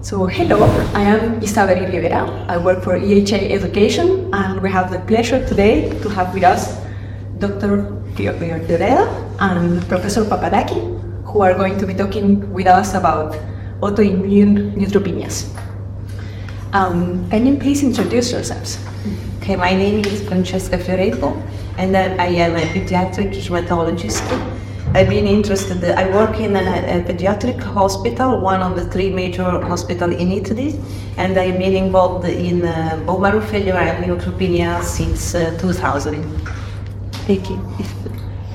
So, hello, I am Isabel Olivera. I work for EHA Education, and we have the pleasure today to have with us Dr. Fioredda and Professor Papadaki, who are going to be talking with us about autoimmune neutropenias. Um, can you please introduce yourselves? Okay, my name is Francesca Fioredda, and I am a pediatric rheumatologist. I've been interested, I work in a, a pediatric hospital, one of the three major hospitals in Italy, and I've been involved in uh, bone marrow failure and neutropenia since uh, 2000. Thank you.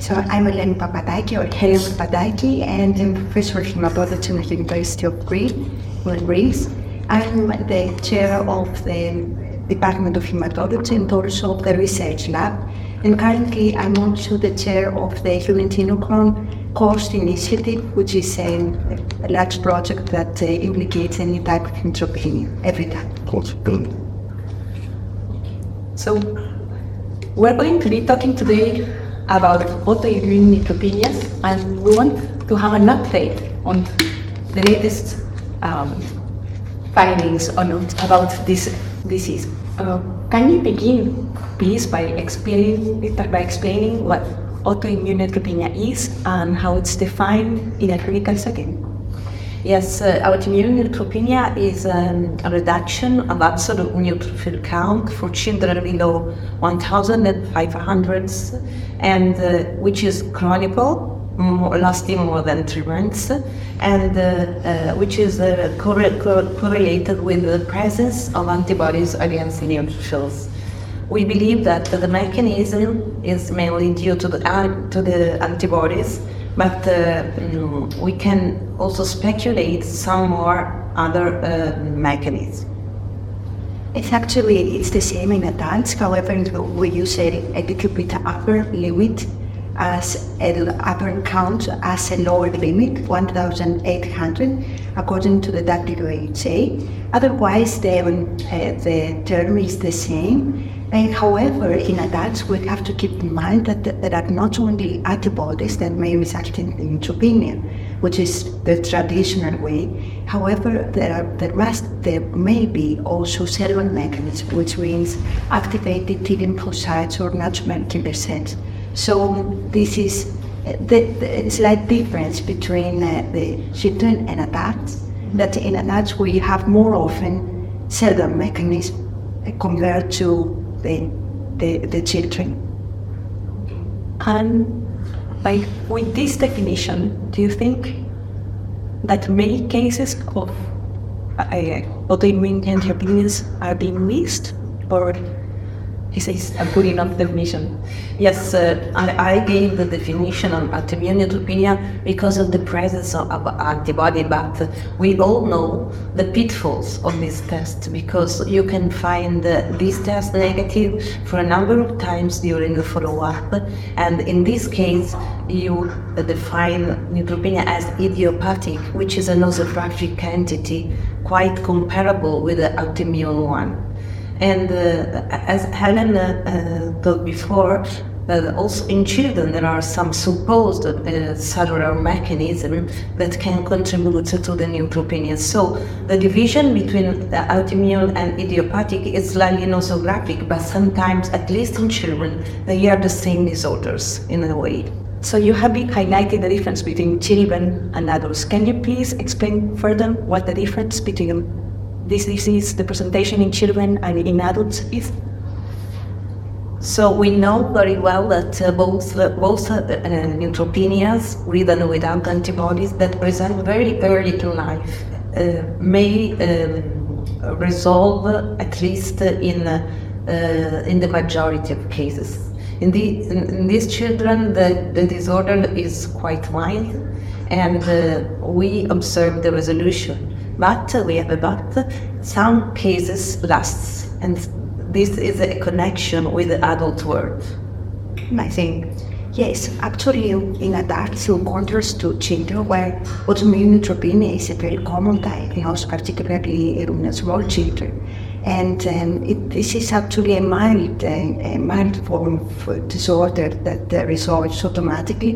So I'm Elaine Papadaki, or Helen Papadaki, and I'm professor at the University of Crete, Greece. I'm the chair of the Department of Hematology and also of the research lab. And currently, I'm also the chair of the Human Genome Cost Initiative, which is a, a large project that uh, implicates any type of neutropenia every time. So, we're going to be talking today about autoimmune neutropenias, and we want to have an update on the latest um, findings on about this disease. Uh, can you begin, please, by explaining by explaining what autoimmune neutropenia is and how it's defined in a clinical setting? Yes, uh, autoimmune neutropenia is um, a reduction of absolute neutrophil count for children below 1,500 and uh, which is chronic, lasting more than three months, and uh, uh which is uh, correlated with the presence of antibodies against neutrophils. We believe that the mechanism is mainly due to the, to the antibodies but mm, we can also speculate some more other mechanisms. It's actually it's the same in adults. However, we use a, a little bit upper limit as an upper count as a lower limit, 1,800, according to the WHA. Otherwise, the, uh, the term is the same. And however, in adults, we have to keep in mind that there are not only antibodies that may result in neutropenia, which is the traditional way. However, there are the rest. There may be also cellular mechanisms, which means activated T lymphocytes or natural killer cells. So this is uh, the, the slight difference between uh, the children and adults. That in adults we have more often cellular mechanism compared to the, the, the children. And like with this definition, do you think that many cases of uh, autoimmune neutropenias are being missed, or he says a good enough definition. Yes, uh, I, I, gave the definition of autoimmune neutropenia because of the presence of, of, antibody, but we all know the pitfalls of this test because you can find uh, this test negative for a number of times during the follow-up, and in this case, you define neutropenia as idiopathic, which is a nosographic entity quite comparable with the autoimmune one. And uh, as Helen uh, told before, uh, also in children there are some supposed uh, cellular mechanisms that can contribute to the neutropenia. So the division between the autoimmune and idiopathic is slightly nosographic, but sometimes, at least in children, they are the same disorders in a way. So you have been the difference between children and adults. Can you please explain further what the difference between this disease, the presentation in children and in adults is? So we know very well that uh, both uh, both uh, neutropenias, with and without antibodies, that present very early to life, uh, may um, resolve at least in uh, in the majority of cases. In, the, in, in these children, the, the disorder is quite mild, and uh, we observe the resolution but we have a but, some cases lasts, and this is a connection with the adult world. I think, yes, actually in adults, in contrast to children, where autoimmune neutropenia is a very common diagnosis, particularly in small children. And um, it, this is actually a mild, uh, a mild form of disorder that uh, resolves automatically.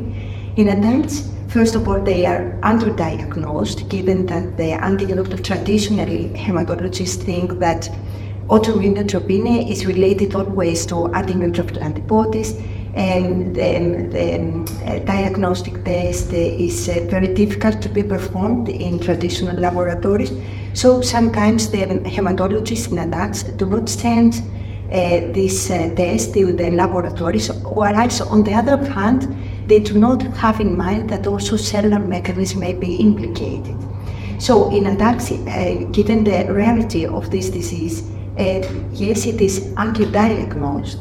In adults, First of all, they are underdiagnosed, given that the anti traditionally hematologists think that autoimmune neutropenia is related always to anti-neutrophil antibodies, and um, the uh, diagnostic test is uh, very difficult to be performed in traditional laboratories. So sometimes the hematologists in adults do not send uh, this uh, test to the laboratories, whereas on the other hand, they do not have in mind that also cellular mechanisms may be implicated. So in adults, uh, given the rarity of this disease, uh, yes, it is underdiagnosed.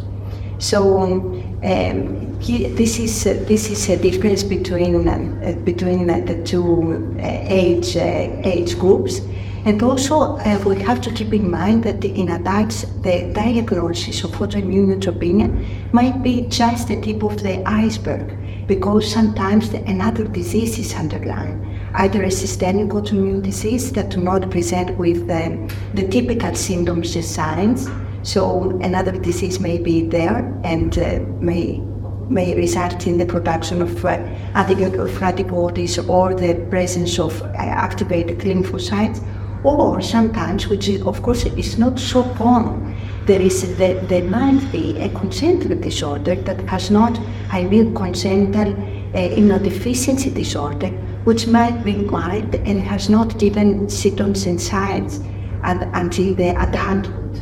So um, he, this is uh, this is a difference between uh, between the two age age groups. And also, uh, we have to keep in mind that in adults, the diagnosis of autoimmune neutropenia might be just the tip of the iceberg because sometimes the, another disease is underlying either a systemic autoimmune disease that do not present with the typical symptoms and signs. So another disease may be there and uh, may may result in the production of uh, antibodies or the presence of uh, activated lymphocytes, or sometimes, which is, of course is not so common, there is the, there might be a congenital disorder that has not, I mean congenital uh, immunodeficiency disorder, which might be mild and has not given symptoms and signs and, until the adulthood.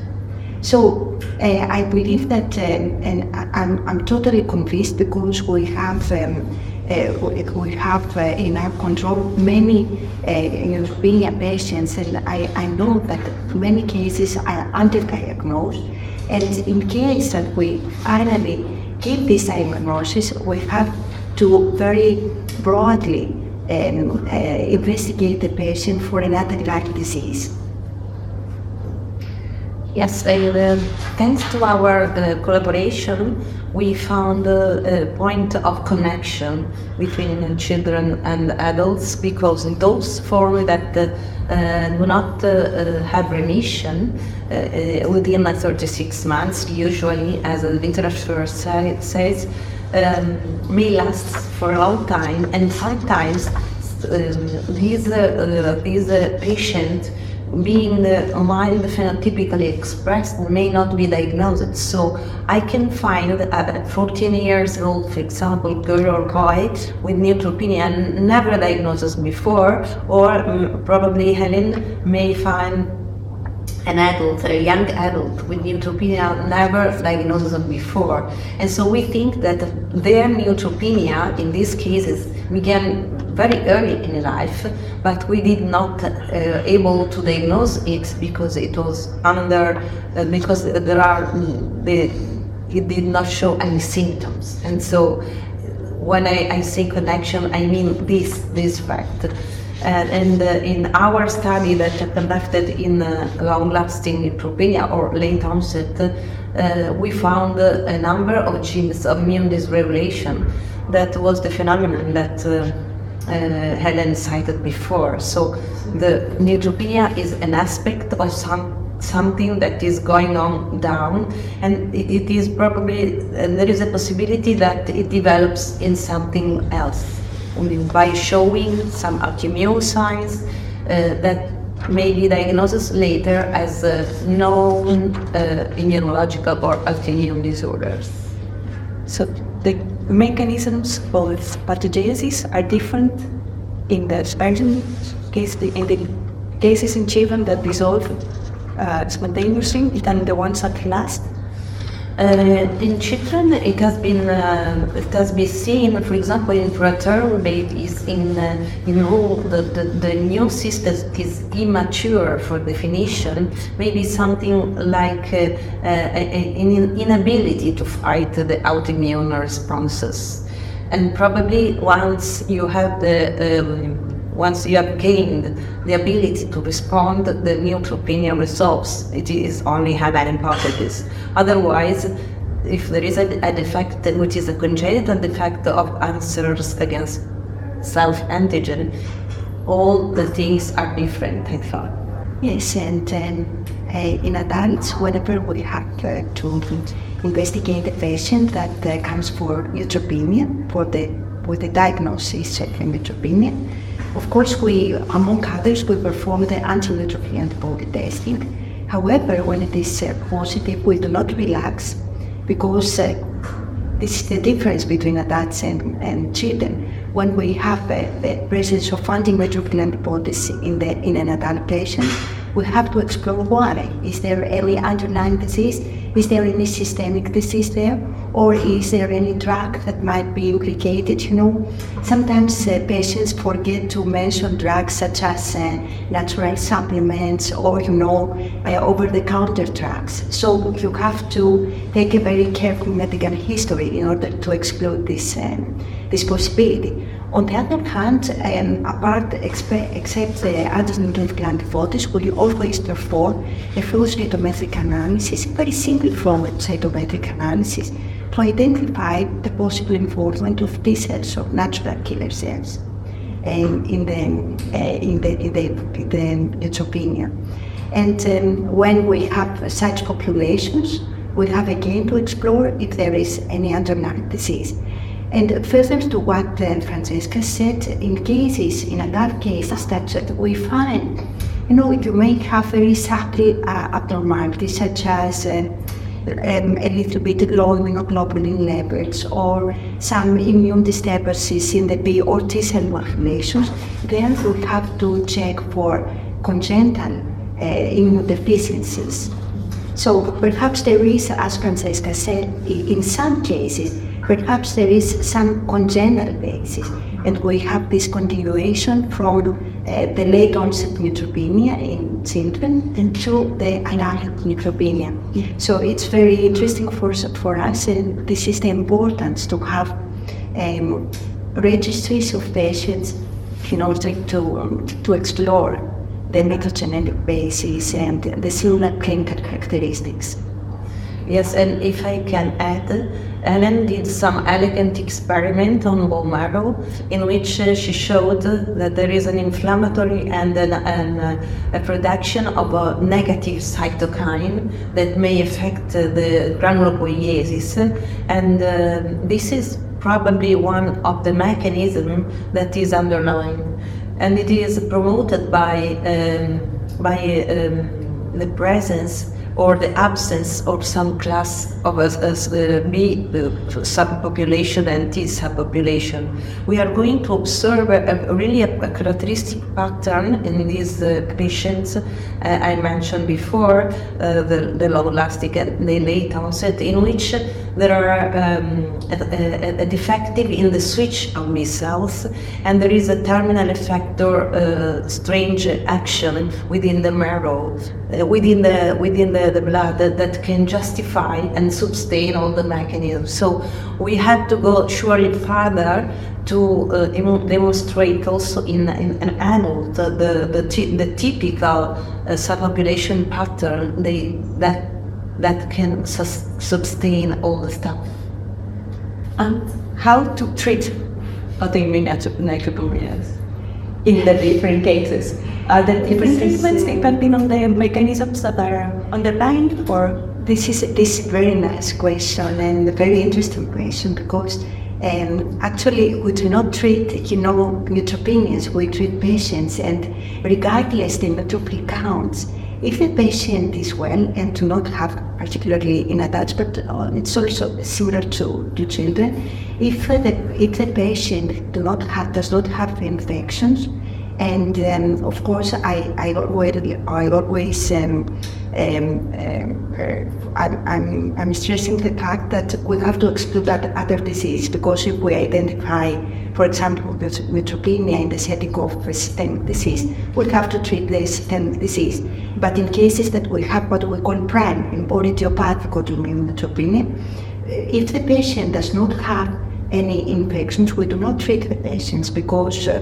So uh, I believe that, um, and I'm, I'm totally convinced because we have um, uh, we have uh, in our control many uh, patients, and I, I know that many cases are underdiagnosed. And in case that we finally give this diagnosis, we have to very broadly um, uh, investigate the patient for another like disease. Yes, uh, thanks to our uh, collaboration, we found a, a, point of connection between children and adults because in those forms that uh, uh do not uh, uh, have remission within like 36 months, usually, as the literature say, says, um, may last for a long time, and sometimes um, these, these patients being mild phenotypically expressed may not be diagnosed. So I can find a 14 years old, for example, girl or boy with neutropenia and never diagnosed before, or um, probably Helen may find an adult, a young adult with neutropenia never diagnosed before. And so we think that their neutropenia in these cases began very early in life, but we did not uh, able to diagnose it because it was under uh, because there are the it did not show any symptoms, and so when I, I say connection, I mean this this fact. And, and uh, in our study that conducted in uh, long-lasting neutropenia or late onset, uh, we found a number of genes of immune dysregulation. That was the phenomenon that uh, uh, Helen cited before. So the neutropenia is an aspect of some something that is going on down and it, it is probably uh, there is a possibility that it develops in something else I mean, by showing some autoimmune signs uh, that may be diagnosed later as uh, known uh, immunological or autoimmune disorders. So the mechanisms of pathogenesis are different in the expansion case, in the cases in children that dissolve uh, spontaneously than the ones that last. Uh, in children, it has been uh, it has been seen, for example, in preterm babies, in uh, in all the, the, the immune system is immature for definition, maybe something like an inability to fight the autoimmune responses, and probably once you have the um, once you have gained the ability to respond, the neutropenia resolves. It is only had an hypothesis. Otherwise, if there is a, a defect which is a congenital defect of answers against self-antigen, all the things are different, I thought. Yes, and um, uh, in adults, whenever we have uh, to investigate a patient that uh, comes for neutropenia, for the with the diagnosis of neutropenia. Of course, we, among others, we perform the anti-neutropenia antibody testing. However, when it is uh, positive, we do not relax because uh, this is the difference between adults and, and children. When we have uh, the presence of anti-neutropenia antibodies in, the, in an adult patient, we have to explore why. Is there any underlying disease? Is there any systemic disease there? Or is there any drug that might be implicated? You know, sometimes uh, patients forget to mention drugs such as uh, natural supplements or, you know, uh, over the counter drugs. So you have to take a very careful medical history in order to exclude this, um, this possibility. On the other hand, um, apart except the antinuclear antibodies, we always perform a flow cytometric analysis, very simple flow cytometric analysis, to identify the possible involvement of T cells or natural killer cells um, in the uh, in the in the, in the. And um, when we have such populations, we have again to explore if there is any underlying disease. And further to what uh, Francesca said, in cases, in adult cases that we find, you know, you may have very subtle uh, abnormalities such as uh, um, a little bit low immunoglobulin levels or some immune disturbances in the B or T cell populations, then we have to check for congenital uh, immunodeficiencies. So perhaps there is, as Francesca said, in some cases, perhaps there is some congenital basis, and we have this continuation from uh, the late onset neutropenia in children into the adult neutropenia. So it's very interesting for, for us, and this is the importance to have um, registries of patients in order to, um, to explore the mitogenetic basis and the cellular clinical characteristics. Yes, and if I can add, Ellen did some elegant experiment on bone marrow in which uh, she showed that there is an inflammatory and an, an, uh, a production of a negative cytokine that may affect uh, the granulopoiesis. And uh, this is probably one of the mechanisms that is underlying. And it is promoted by, um, by um, the presence or the absence of some class of a, a, a B subpopulation and T subpopulation. We are going to observe a, a really a, characteristic pattern in these uh, patients uh, I mentioned before, uh, the, the long-lasting and the late onset, in which there are um, a, a, defective in the switch of cells, and there is a terminal effector uh, strange action within the marrow, uh, within the within the, the blood that, that, can justify and sustain all the mechanisms. So we had to go surely further to uh, demonstrate also in, in an animal the, the, the, the typical uh, subpopulation pattern they, that that can sus- sustain all the stuff. And how to treat autoimmune neutropenias in the different cases? Are there different treatments depending on the mechanisms that are underlying or? This is, this is very nice question and a very interesting question because um, actually, we do not treat, you know, neutropenias. We treat patients, and regardless the neutrophil counts, if the patient is well and do not have, particularly in adults, but uh, it's also similar to, to children, if the, if the patient do not have, does not have infections, and um, of course, I, I always, I always um, um, um uh, I'm, I'm, I'm stressing the fact that we have to exclude that other disease because if we identify for example, with neutropenia in the setting of a systemic disease, we have to treat the systemic disease. But in cases that we have what we call prime embodied idiopathic autoimmune neutropenia, if the patient does not have any infections, we do not treat the patients because uh,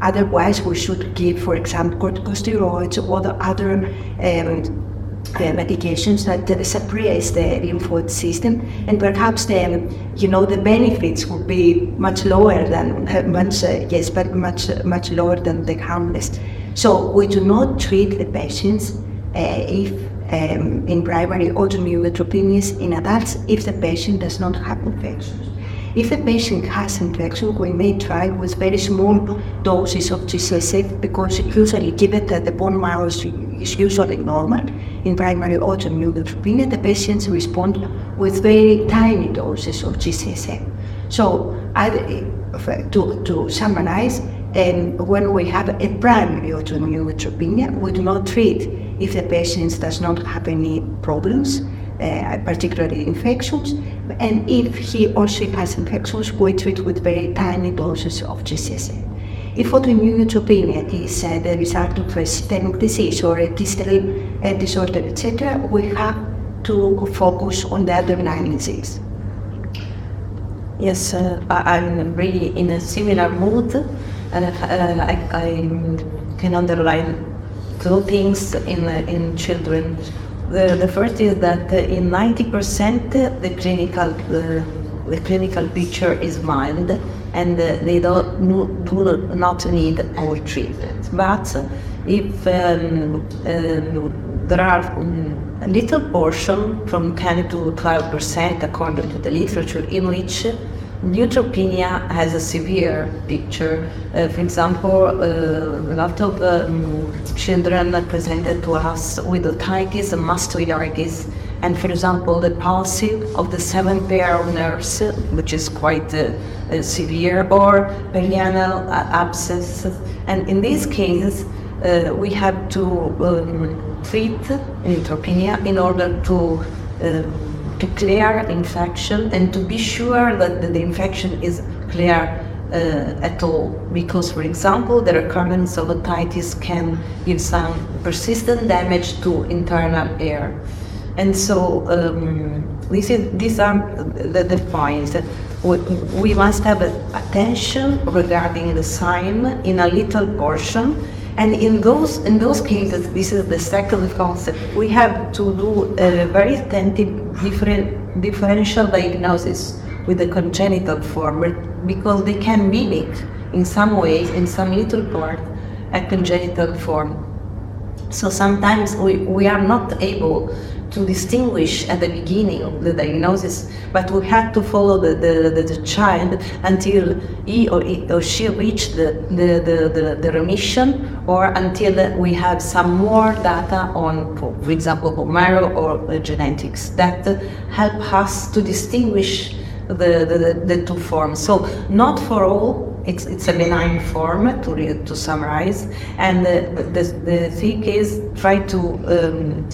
otherwise we should give, for example, corticosteroids or the other um, the medications that uh, suppress the lymphoid system, and perhaps then you know the benefits would be much lower than uh, much uh, yes, but much much lower than the harmless. So we do not treat the patients if um, in primary autoimmune neutropenias in adults if the patient does not have infections. If the patient has infection, we may try with very small doses of GCSF because usually, given that the bone marrow is, usually normal in primary autoimmune neutropenia, the patients respond with very tiny doses of GCSF. So, I, to, to summarize, and when we have a primary autoimmune neutropenia, we do not treat if the patient does not have any problems uh, particularly infections. And if he or she has infections, we treat with very tiny doses of GCSF. If autoimmune neutropenia is uh, the result of a systemic disease or a distal uh, disorder, etc., we have to focus on the underlying disease. Yes, uh, I, am really in a similar mood, and uh, I, I, can underline two things in, uh, in children the, the first is that in 90% the clinical uh, the clinical picture is mild and they don't do not need our treatment. But if um, uh, there are um, a little portion from 10 to 12 percent according to the literature in which Neutropenia has a severe picture. Uh, for example, uh, a lot of um, children presented to us with otitis and mastoiditis, and for example, the palsy of the seventh pair of nerves, which is quite uh, uh severe, or perianal abscess. And in these cases, uh, we have to um, treat neutropenia in order uh, to clear the infection and to be sure that the, infection is clear uh, at all. Because, for example, the recurrence of otitis can give some persistent damage to internal air. And so, um, this is, these are the, the points. We must have attention regarding the sign in a little portion and in those in those cases, this is the second concept. We have to do a very attentive different differential diagnosis with the congenital form because they can mimic in some ways, in some little part, a congenital form. So sometimes we, we are not able to distinguish at the beginning of the diagnosis, but we have to follow the, the, the, the child until he or, he or she reached the, the, the, the, remission or until we have some more data on, for example, marrow or genetics that help us to distinguish the, the, the, two forms. So not for all, it's, it's a benign form to, re, to summarize. And the, the, the thing is try to um,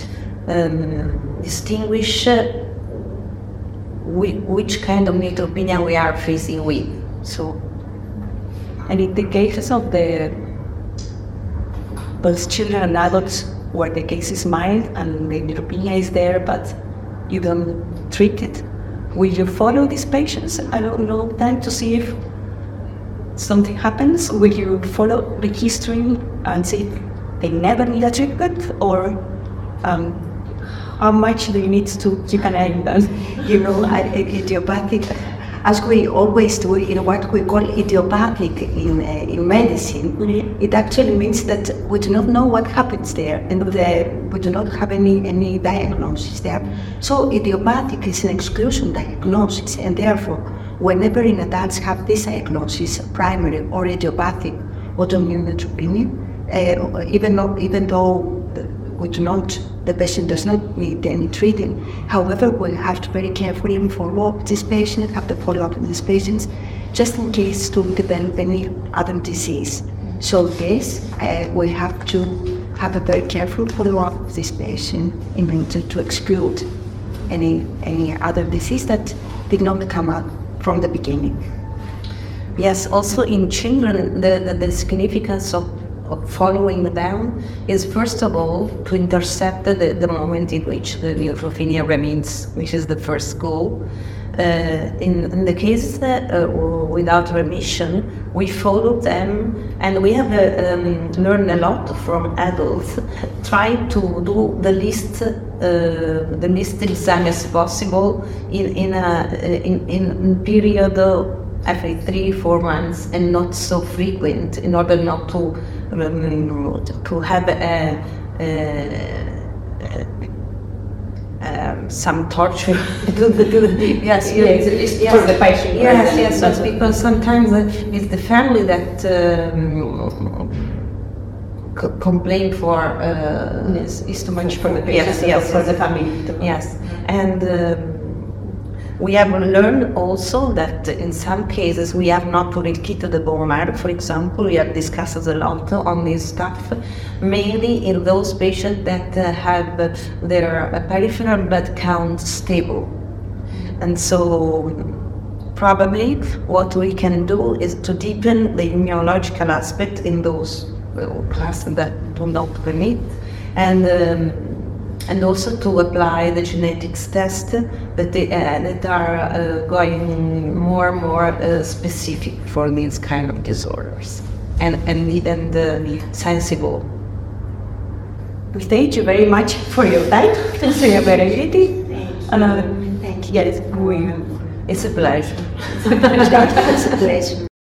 um, distinguish uh, which kind of neutropenia we are facing with. So, and in the cases of the both children and adults where the case is mild and the neutropenia is there, but you don't treat it, will you follow these patients a long time to see if something happens? Will you follow the history and see they never need a treatment or um, how much do you need to keep an eye on that? You know, idiopathic, as we always do in what we call idiopathic in, uh, in medicine, mm-hmm. it actually means that we do not know what happens there and the, we do not have any, any diagnosis there. So idiopathic is an exclusion diagnosis and therefore whenever in adults have this diagnosis, primary or idiopathic autoimmune neutropenia, uh, even, though, even though we do not the patient does not need any treatment. However, we have to very carefully follow up this patient, have to follow up with these patients, just in case to develop any other disease. So yes, uh, we have to have a very careful follow up of this patient in order to exclude any any other disease that did not come out from the beginning. Yes, also in children, the, the, the significance of following them is first of all to intercept the, the moment in which the neutropenia remains, which is the first goal. Uh, in, in, the cases that, uh, without remission, we follow them and we have uh, um, learned a lot from adults. Try to do the least, uh, the least exam as possible in, in a in, in period every three, four months and not so frequent in order not to to have a, a, some torture. To the, to the yes, it's yes, for the patient Yes, yes, yes, because sometimes uh, it's the family that um, co- complain for uh, Yes, it's too much for the patient, yes, yes, for the family. Yes, and um, we have learned also that in some cases we have not put it repeated the bone marrow. For example, we have discussed a lot on this stuff, mainly in those patients that uh, have their peripheral blood count stable. And so probably what we can do is to deepen the immunological aspect in those uh, classes that do not permit and um, and also to apply the genetics test that, they, uh, that are uh, going more and more uh, specific for these kind of disorders and and, and uh, sensible. Thank you very much for your time. For your. And uh, Thank you. yes, we. It's a pleasure. It's a pleasure.